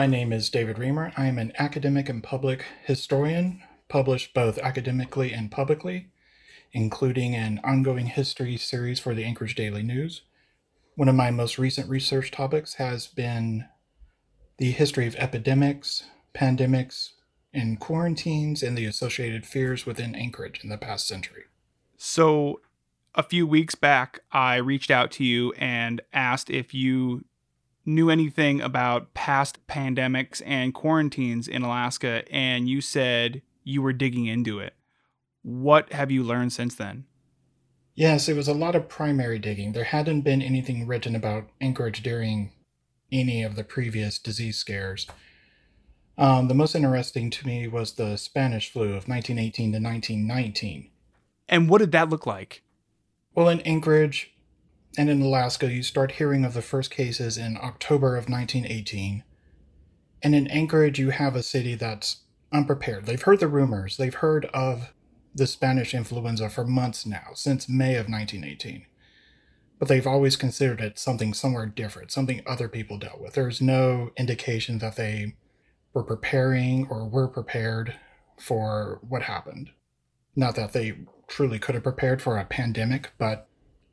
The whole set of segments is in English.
My name is David Reamer. I am an academic and public historian, published both academically and publicly, including an ongoing history series for the Anchorage Daily News. One of my most recent research topics has been the history of epidemics, pandemics, and quarantines and the associated fears within Anchorage in the past century. So, a few weeks back, I reached out to you and asked if you knew anything about past pandemics and quarantines in Alaska, and you said you were digging into it. What have you learned since then? Yes, it was a lot of primary digging. There hadn't been anything written about Anchorage during any of the previous disease scares. Um, the most interesting to me was the Spanish flu of 1918 to 1919. And what did that look like? Well, in Anchorage, and in Alaska, you start hearing of the first cases in October of 1918. And in Anchorage, you have a city that's unprepared. They've heard the rumors, they've heard of the Spanish influenza for months now, since May of 1918. But they've always considered it something somewhere different, something other people dealt with. There's no indication that they were preparing or were prepared for what happened. Not that they truly could have prepared for a pandemic, but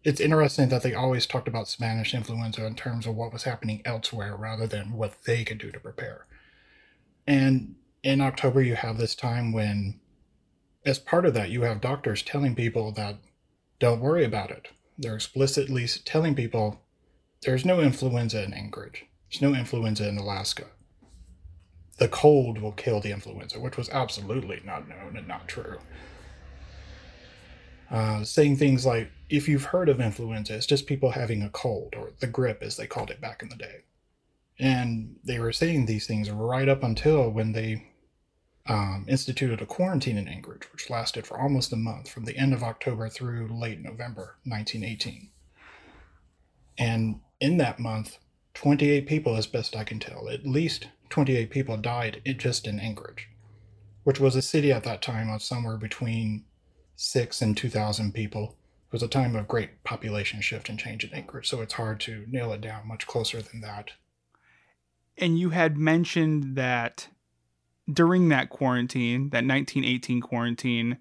it's interesting that they always talked about Spanish influenza in terms of what was happening elsewhere rather than what they could do to prepare. And in October, you have this time when, as part of that, you have doctors telling people that don't worry about it. They're explicitly telling people there's no influenza in Anchorage, there's no influenza in Alaska. The cold will kill the influenza, which was absolutely not known and not true. Uh, saying things like, if you've heard of influenza, it's just people having a cold, or the grippe as they called it back in the day. And they were saying these things right up until when they um, instituted a quarantine in Anchorage, which lasted for almost a month from the end of October through late November 1918. And in that month, 28 people, as best I can tell, at least 28 people died just in Anchorage, which was a city at that time of somewhere between six and 2,000 people. It was a time of great population shift and change in Anchorage, so it's hard to nail it down much closer than that. And you had mentioned that during that quarantine, that 1918 quarantine,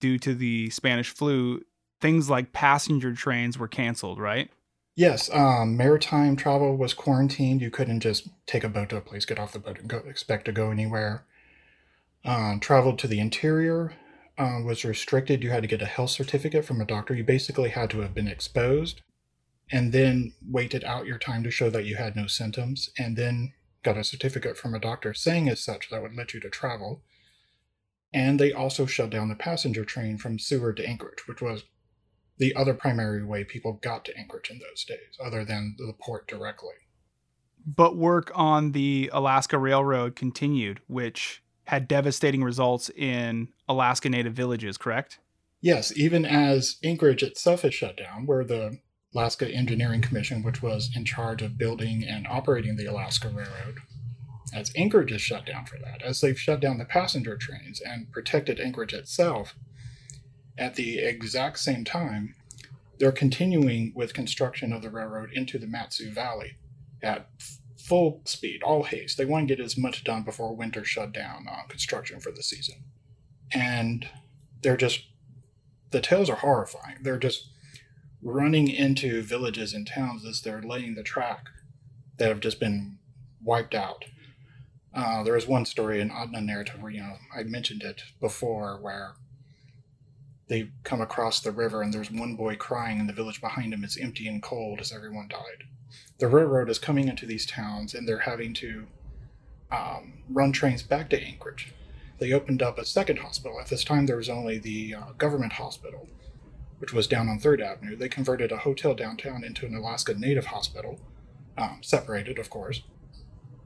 due to the Spanish flu, things like passenger trains were canceled, right? Yes, um, maritime travel was quarantined. You couldn't just take a boat to a place, get off the boat, and go expect to go anywhere. Uh, travel to the interior uh, was restricted. You had to get a health certificate from a doctor. You basically had to have been exposed and then waited out your time to show that you had no symptoms, and then got a certificate from a doctor saying as such that would let you to travel. And they also shut down the passenger train from Seward to Anchorage, which was the other primary way people got to Anchorage in those days, other than the port directly. But work on the Alaska Railroad continued, which had devastating results in Alaska Native villages, correct? Yes, even as Anchorage itself is shut down, where the Alaska Engineering Commission, which was in charge of building and operating the Alaska Railroad, as Anchorage is shut down for that, as they've shut down the passenger trains and protected Anchorage itself, at the exact same time, they're continuing with construction of the railroad into the Mat-Su Valley at full speed, all haste. They want to get as much done before winter shut down on construction for the season. And they're just, the tales are horrifying. They're just running into villages and towns as they're laying the track that have just been wiped out. Uh, there was one story in Adna narrative where, you know, I mentioned it before, where they come across the river and there's one boy crying and the village behind him is empty and cold as everyone died the railroad is coming into these towns and they're having to um, run trains back to Anchorage. They opened up a second hospital. At this time, there was only the uh, government hospital, which was down on Third Avenue. They converted a hotel downtown into an Alaska Native hospital, um, separated, of course.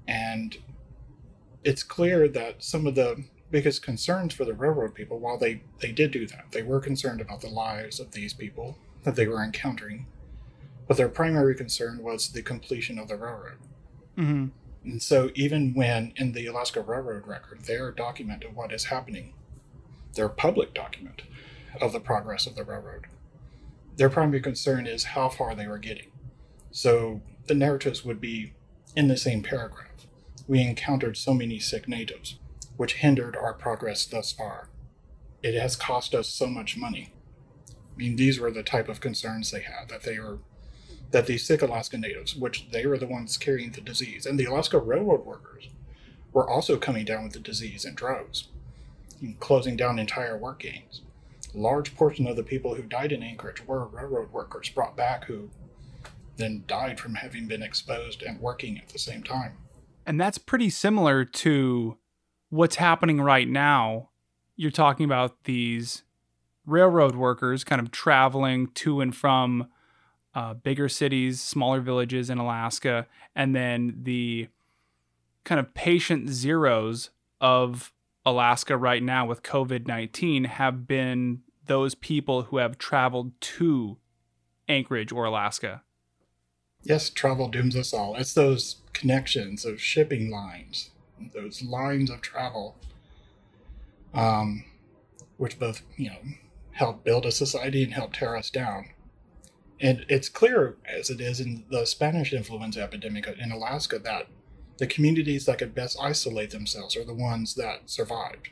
And it's clear that some of the biggest concerns for the railroad people, while they, they did do that, they were concerned about the lives of these people that they were encountering but their primary concern was the completion of the railroad. Mm-hmm. And so, even when in the Alaska Railroad record, their document of what is happening, their public document of the progress of the railroad, their primary concern is how far they were getting. So, the narratives would be in the same paragraph. we encountered so many sick natives, which hindered our progress thus far. It has cost us so much money. I mean, these were the type of concerns they had that they were that these sick Alaska natives, which they were the ones carrying the disease, and the Alaska Railroad workers were also coming down with the disease in droves, closing down entire work gangs. A large portion of the people who died in Anchorage were railroad workers brought back who then died from having been exposed and working at the same time. And that's pretty similar to what's happening right now. You're talking about these railroad workers kind of traveling to and from uh, bigger cities, smaller villages in Alaska, and then the kind of patient zeros of Alaska right now with COVID 19 have been those people who have traveled to Anchorage or Alaska. Yes, travel dooms us all. It's those connections of shipping lines, those lines of travel, um, which both, you know, help build a society and help tear us down. And it's clear, as it is in the Spanish influenza epidemic in Alaska, that the communities that could best isolate themselves are the ones that survived.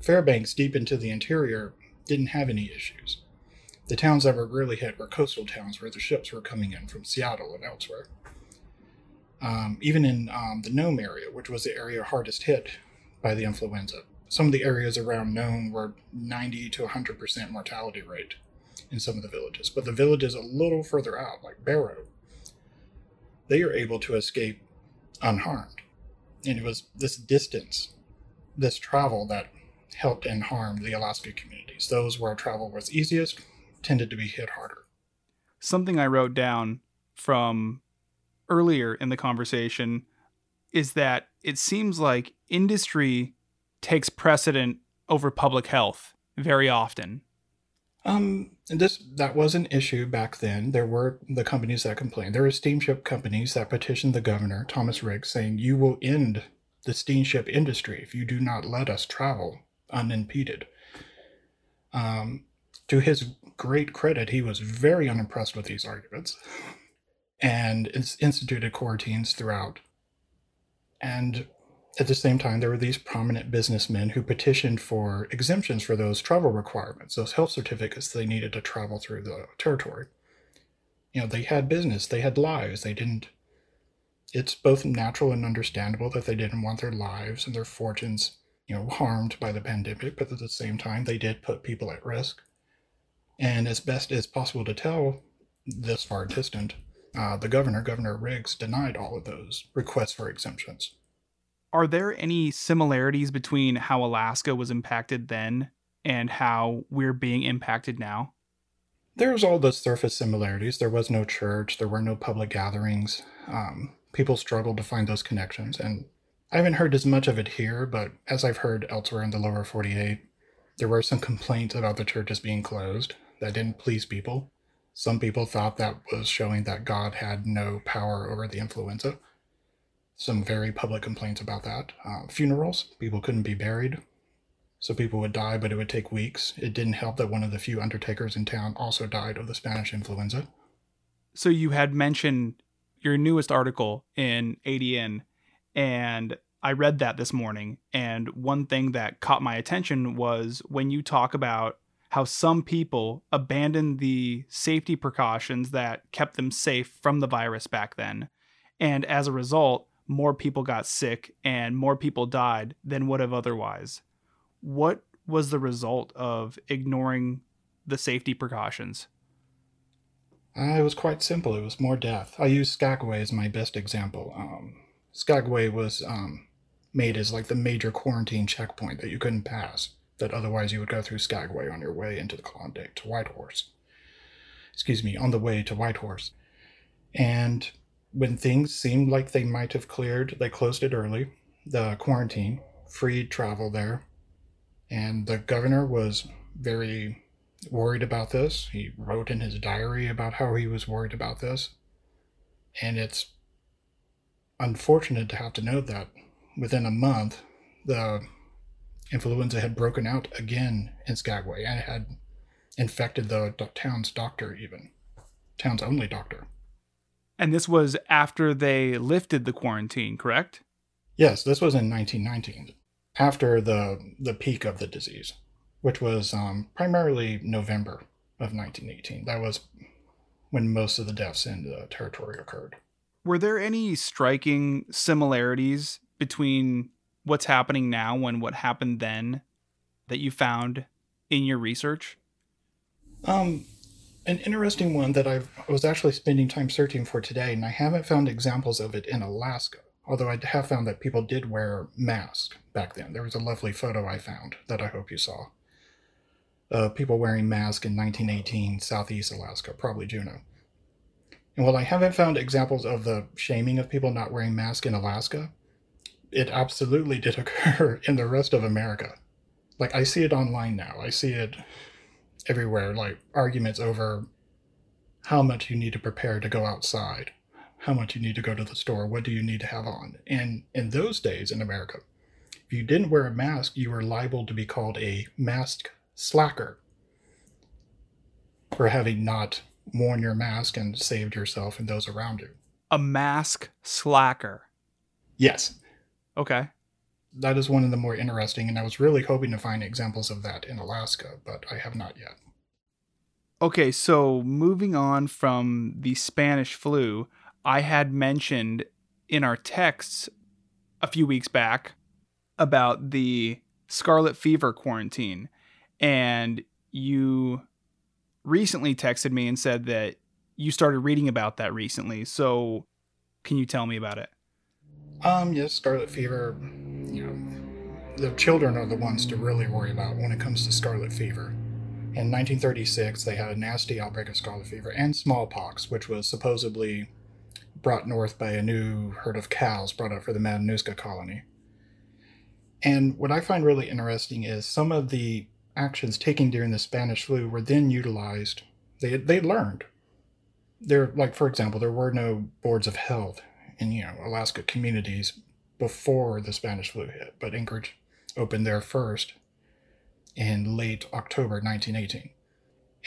Fairbanks, deep into the interior, didn't have any issues. The towns that were really hit were coastal towns where the ships were coming in from Seattle and elsewhere. Um, even in um, the Nome area, which was the area hardest hit by the influenza, some of the areas around Nome were 90 to 100% mortality rate in some of the villages. But the villages a little further out, like Barrow, they are able to escape unharmed. And it was this distance, this travel that helped and harmed the Alaska communities. Those where travel was easiest tended to be hit harder. Something I wrote down from earlier in the conversation is that it seems like industry takes precedent over public health very often. Um, this that was an issue back then. There were the companies that complained. There were steamship companies that petitioned the governor, Thomas Riggs, saying, "You will end the steamship industry if you do not let us travel unimpeded." Um, to his great credit, he was very unimpressed with these arguments, and instituted quarantines throughout. And at the same time, there were these prominent businessmen who petitioned for exemptions for those travel requirements, those health certificates they needed to travel through the territory. You know, they had business, they had lives, they didn't. It's both natural and understandable that they didn't want their lives and their fortunes, you know, harmed by the pandemic, but at the same time, they did put people at risk. And as best as possible to tell, this far distant, uh, the governor, Governor Riggs, denied all of those requests for exemptions are there any similarities between how Alaska was impacted then and how we're being impacted now? There's all the surface similarities. There was no church, there were no public gatherings. Um, people struggled to find those connections. And I haven't heard as much of it here, but as I've heard elsewhere in the lower 48, there were some complaints about the churches being closed that didn't please people. Some people thought that was showing that God had no power over the influenza some very public complaints about that. Uh, funerals, people couldn't be buried. So people would die, but it would take weeks. It didn't help that one of the few undertakers in town also died of the Spanish influenza. So you had mentioned your newest article in ADN, and I read that this morning. And one thing that caught my attention was when you talk about how some people abandoned the safety precautions that kept them safe from the virus back then. And as a result, more people got sick and more people died than would have otherwise. What was the result of ignoring the safety precautions? Uh, it was quite simple. It was more death. I use Skagway as my best example. Um, Skagway was um, made as like the major quarantine checkpoint that you couldn't pass, that otherwise you would go through Skagway on your way into the Klondike to Whitehorse. Excuse me, on the way to Whitehorse. And when things seemed like they might have cleared, they closed it early, the quarantine, freed travel there. And the governor was very worried about this. He wrote in his diary about how he was worried about this. And it's unfortunate to have to note that within a month, the influenza had broken out again in Skagway and had infected the town's doctor, even. Town's only doctor. And this was after they lifted the quarantine, correct? Yes, this was in 1919, after the the peak of the disease, which was um, primarily November of 1918. That was when most of the deaths in the territory occurred. Were there any striking similarities between what's happening now and what happened then that you found in your research? Um, an interesting one that I've, I was actually spending time searching for today, and I haven't found examples of it in Alaska. Although I have found that people did wear masks back then. There was a lovely photo I found that I hope you saw. Uh, people wearing masks in 1918, Southeast Alaska, probably Juneau. And while I haven't found examples of the shaming of people not wearing masks in Alaska, it absolutely did occur in the rest of America. Like, I see it online now. I see it everywhere, like arguments over how much you need to prepare to go outside, how much you need to go to the store, what do you need to have on. And in those days in America, if you didn't wear a mask, you were liable to be called a mask slacker for having not worn your mask and saved yourself and those around you. A mask slacker. Yes. Okay. That is one of the more interesting, and I was really hoping to find examples of that in Alaska, but I have not yet. Okay, so moving on from the Spanish flu, I had mentioned in our texts a few weeks back about the scarlet fever quarantine. And you recently texted me and said that you started reading about that recently. So can you tell me about it? Um, yes, scarlet fever, the children are the ones to really worry about when it comes to scarlet fever. In 1936, they had a nasty outbreak of scarlet fever and smallpox, which was supposedly brought north by a new herd of cows brought up for the Matanuska colony. And what I find really interesting is some of the actions taken during the Spanish flu were then utilized. They they learned. There, like for example, there were no boards of health in you know Alaska communities before the Spanish flu hit, but Anchorage opened there first in late October 1918.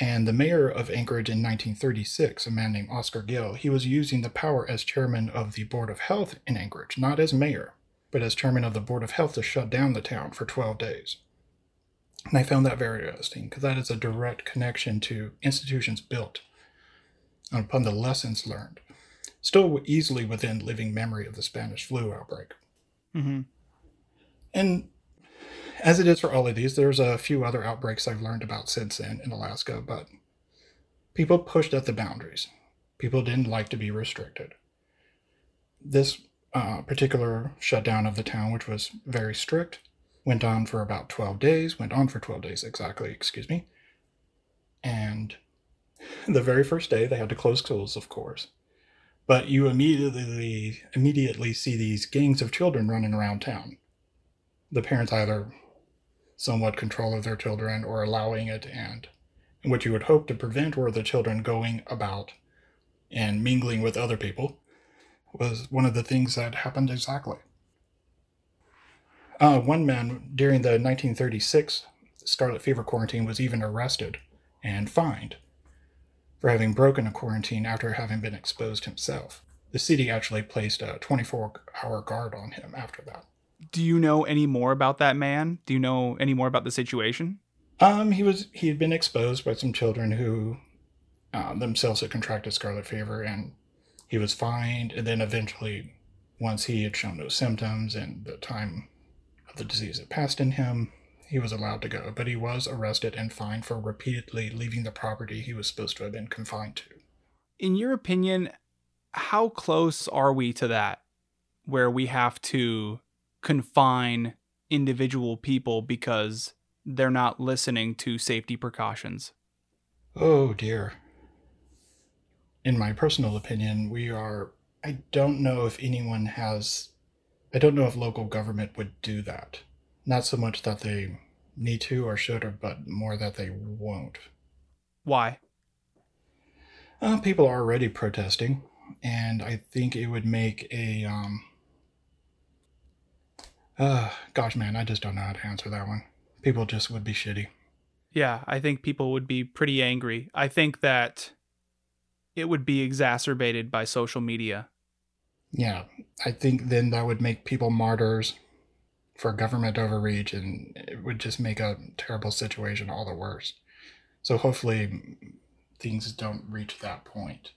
And the mayor of Anchorage in 1936, a man named Oscar Gill, he was using the power as chairman of the Board of Health in Anchorage, not as mayor, but as chairman of the Board of Health to shut down the town for 12 days. And I found that very interesting because that is a direct connection to institutions built upon the lessons learned, still easily within living memory of the Spanish flu outbreak. Mm-hmm. And as it is for all of these, there's a few other outbreaks I've learned about since then in Alaska, but people pushed at the boundaries. People didn't like to be restricted. This uh, particular shutdown of the town, which was very strict, went on for about 12 days, went on for 12 days exactly, excuse me. And the very first day, they had to close schools, of course. But you immediately immediately see these gangs of children running around town. The parents either somewhat control of their children or allowing it, and what you would hope to prevent were the children going about and mingling with other people was one of the things that happened exactly. Uh, one man during the 1936 scarlet fever quarantine was even arrested and fined for having broken a quarantine after having been exposed himself. The city actually placed a 24 hour guard on him after that. Do you know any more about that man? Do you know any more about the situation? Um, he was he had been exposed by some children who uh, themselves had contracted scarlet fever, and he was fined. And then eventually, once he had shown no symptoms and the time of the disease had passed in him, he was allowed to go. But he was arrested and fined for repeatedly leaving the property he was supposed to have been confined to. In your opinion, how close are we to that, where we have to confine individual people because they're not listening to safety precautions? Oh dear. In my personal opinion, we are. I don't know if anyone has. I don't know if local government would do that. Not so much that they need to or should, or, but more that they won't. Why? Uh, people are already protesting, and I think it would make a um, uh, gosh, man, I just don't know how to answer that one. People just would be shitty. Yeah, I think people would be pretty angry. I think that it would be exacerbated by social media. Yeah, I think then that would make people martyrs for government overreach and it would just make a terrible situation all the worse. So hopefully things don't reach that point.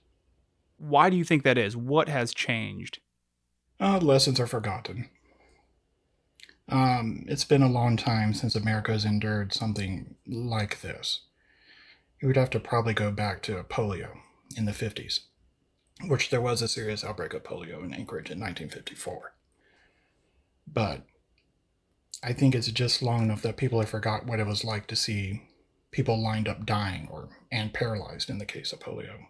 Why do you think that is? What has changed? Uh, lessons are forgotten. Um, it's been a long time since America's endured something like this. You would have to probably go back to polio in the 50s, which there was a serious outbreak of polio in Anchorage in 1954. But I think it's just long enough that people have forgot what it was like to see people lined up dying or and paralyzed in the case of polio,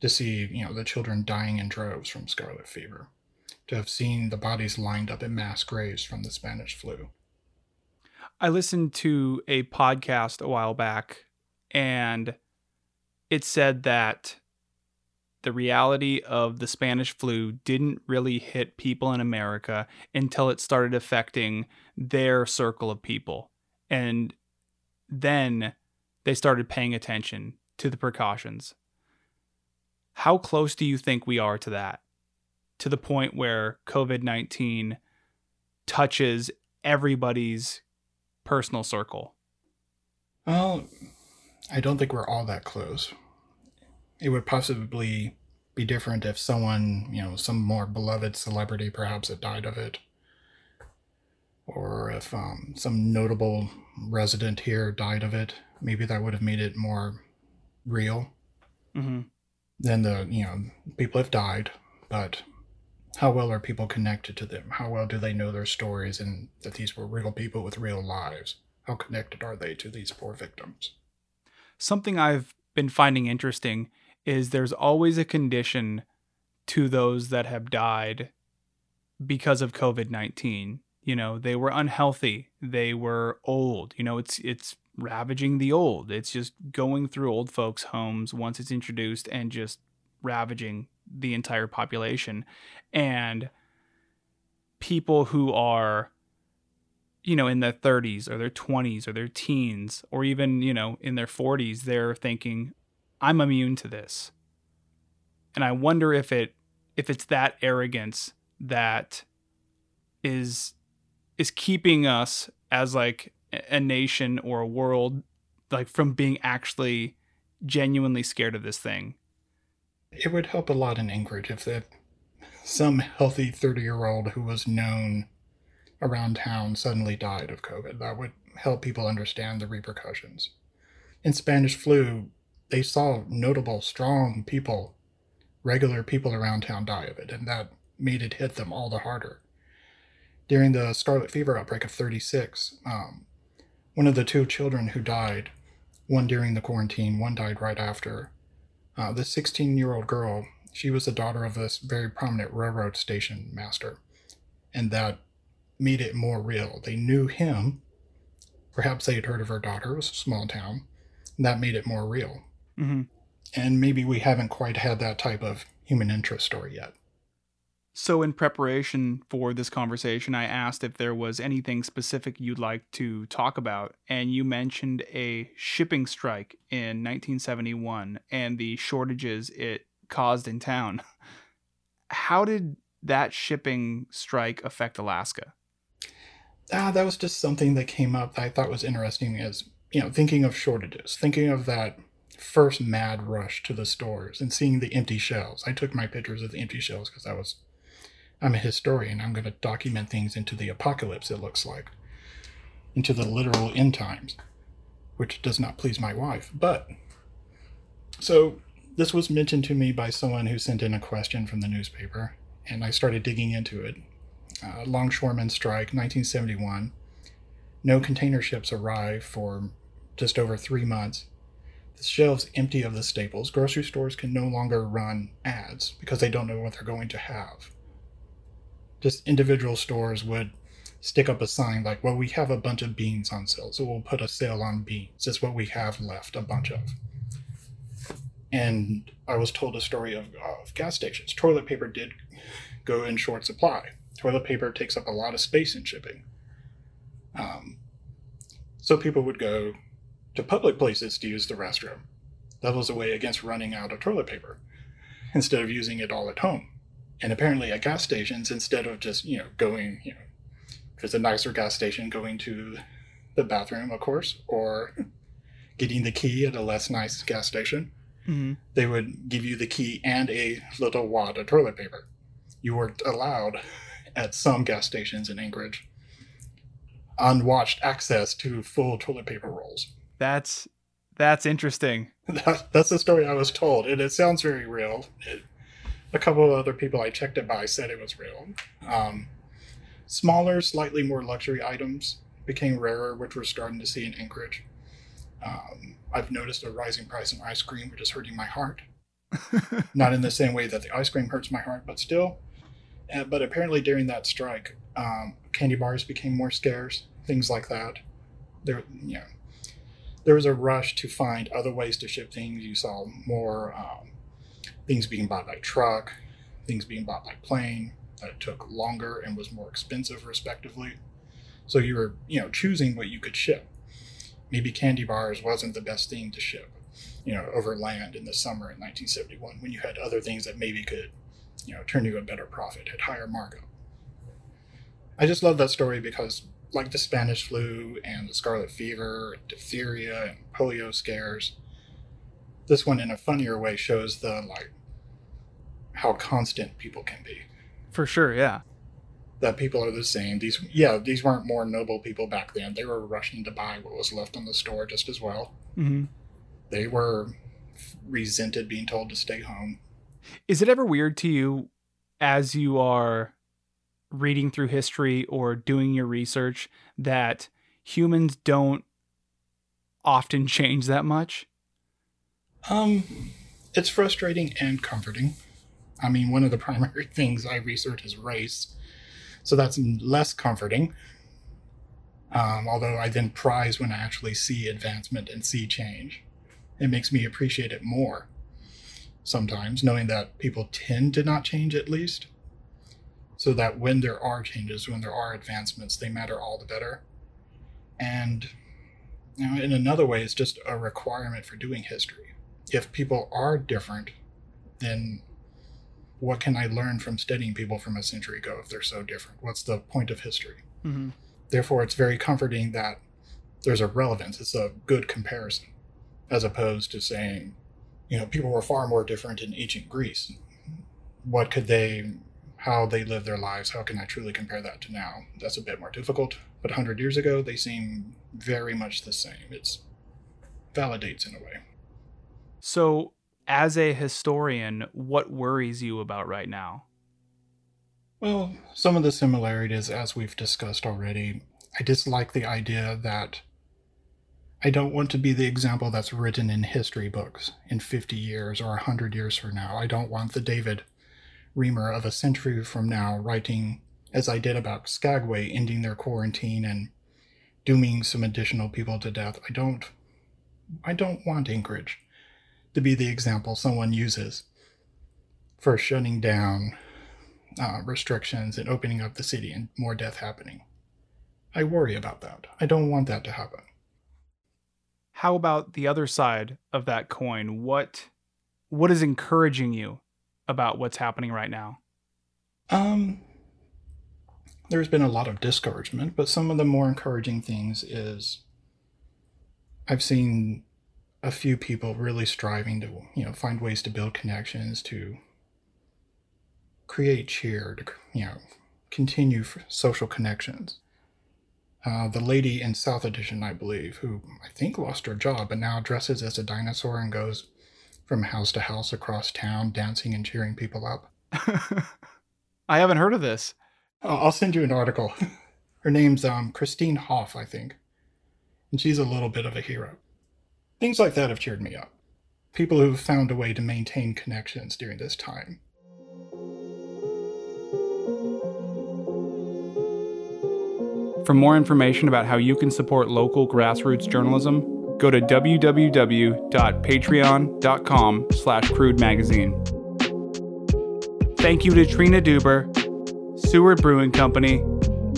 to see you know the children dying in droves from scarlet fever, to have seen the bodies lined up in mass graves from the Spanish flu. I listened to a podcast a while back and it said that the reality of the Spanish flu didn't really hit people in America until it started affecting their circle of people. And then they started paying attention to the precautions. How close do you think we are to that? To the point where COVID 19 touches everybody's personal circle? Well, I don't think we're all that close. It would possibly be different if someone, you know, some more beloved celebrity perhaps had died of it, or if um, some notable resident here died of it. Maybe that would have made it more real. Mm-hmm. Then the, you know, people have died, but how well are people connected to them? How well do they know their stories and that these were real people with real lives? How connected are they to these poor victims? Something I've been finding interesting is there's always a condition to those that have died because of COVID-19. You know, they were unhealthy, they were old. You know, it's it's ravaging the old. It's just going through old folks' homes once it's introduced and just ravaging the entire population. And people who are you know, in their 30s or their 20s or their teens or even, you know, in their 40s, they're thinking, I'm immune to this. And I wonder if it if it's that arrogance that is is keeping us as like a nation or a world like from being actually genuinely scared of this thing. It would help a lot in Anchorage if that some healthy 30 year old who was known around town suddenly died of COVID. That would help people understand the repercussions. In Spanish flu, they saw notable, strong people, regular people around town die of it, and that made it hit them all the harder. During the scarlet fever outbreak of 36, um, one of the two children who died, one during the quarantine, one died right after. Uh, the 16 year old girl, she was the daughter of this very prominent railroad station master, and that made it more real. They knew him. Perhaps they had heard of her daughter. It was a small town. that made it more real. Mm-hmm. And maybe we haven't quite had that type of human interest story yet. So, in preparation for this conversation, I asked if there was anything specific you'd like to talk about. And you mentioned a shipping strike in 1971 and the shortages it caused in town. How did that shipping strike affect Alaska? Ah, that was just something that came up that I thought was interesting as, you know, thinking of shortages, thinking of that first mad rush to the stores and seeing the empty shelves. I took my pictures of the empty shelves because I was, I'm a historian. I'm going to document things into the apocalypse, it looks like, into the literal end times, which does not please my wife. But, so this was mentioned to me by someone who sent in a question from the newspaper, and I started digging into it. Uh, longshoremen strike, 1971. No container ships arrive for just over three months the shelves empty of the staples. Grocery stores can no longer run ads because they don't know what they're going to have. Just individual stores would stick up a sign like, well, we have a bunch of beans on sale, so we'll put a sale on beans. It's what we have left, a bunch of. And I was told a story of, of gas stations. Toilet paper did go in short supply. Toilet paper takes up a lot of space in shipping. Um, so people would go to public places to use the restroom. That was a way against running out of toilet paper instead of using it all at home. And apparently, at gas stations, instead of just you know going, you know, if it's a nicer gas station, going to the bathroom, of course, or getting the key at a less nice gas station, Mm-hmm. they would give you the key and a little wad of toilet paper. You weren't allowed at some gas stations in Anchorage unwatched access to full toilet paper rolls. That's that's interesting. That, that's the story I was told, and it sounds very real. It, a couple of other people I checked it by said it was real. Um, smaller, slightly more luxury items became rarer, which we're starting to see in Anchorage. Um, I've noticed a rising price in ice cream, which is hurting my heart. Not in the same way that the ice cream hurts my heart, but still. Uh, but apparently, during that strike, um, candy bars became more scarce, things like that. There, you know, there was a rush to find other ways to ship things. You saw more um, things being bought by truck, things being bought by plane. That took longer and was more expensive, respectively. So you were, you know, choosing what you could ship. Maybe candy bars wasn't the best thing to ship, you know, over land in the summer in 1971 when you had other things that maybe could, you know, turn you a better profit at higher markup. I just love that story because, like the Spanish flu and the scarlet fever, and diphtheria and polio scares, this one in a funnier way shows the like how constant people can be. For sure, yeah. That people are the same. These, yeah, these weren't more noble people back then. They were rushing to buy what was left in the store just as well. Mm-hmm. They were resented being told to stay home. Is it ever weird to you as you are reading through history or doing your research that humans don't often change that much? Um, it's frustrating and comforting. I mean, one of the primary things I research is race, so that's less comforting. Um, although I then prize when I actually see advancement and see change. It makes me appreciate it more sometimes, knowing that people tend to not change at least. So that when there are changes, when there are advancements, they matter all the better. And you know, in another way, it's just a requirement for doing history. If people are different, then what can I learn from studying people from a century ago if they're so different? What's the point of history? Mm-hmm. Therefore, it's very comforting that there's a relevance. It's a good comparison, as opposed to saying, you know, people were far more different in ancient Greece. What could they, how they lived their lives? How can I truly compare that to now? That's a bit more difficult. But 100 years ago, they seem very much the same. It's validates in a way. So, as a historian, what worries you about right now? Well, some of the similarities, as we've discussed already, I dislike the idea that I don't want to be the example that's written in history books in 50 years or 100 years from now. I don't want the David Reamer of a century from now writing, as I did about Skagway ending their quarantine and dooming some additional people to death. I don't I don't want Anchorage to be the example someone uses for shutting down uh, restrictions and opening up the city and more death happening. I worry about that. I don't want that to happen. How about the other side of that coin? What what is encouraging you about what's happening right now? Um, there's been a lot of discouragement, but some of the more encouraging things is I've seen a few people really striving to, you know, find ways to build connections, to create cheer, to, you know, continue social connections. Uh, the lady in South Addition, I believe, who I think lost her job, but now dresses as a dinosaur and goes from house to house across town, dancing and cheering people up. I haven't heard of this. I'll send you an article. Her name's um, Christine Hoff, I think, and she's a little bit of a hero. Things like that have cheered me up. People who've found a way to maintain connections during this time. For more information about how you can support local grassroots journalism, go to www.patreon.com slash crude magazine. Thank you to Trina Duber, Seward Brewing Company,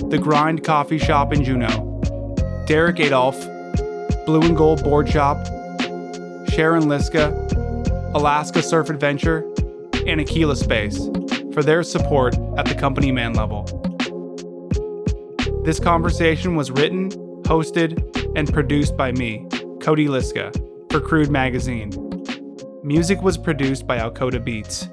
The Grind Coffee Shop in Juneau, Derek Adolph, Blue and Gold Board Shop, Sharon Liska, Alaska Surf Adventure, and Aquila Space for their support at the company man level. This conversation was written, hosted, and produced by me, Cody Liska, for Crude Magazine. Music was produced by Alcoda Beats.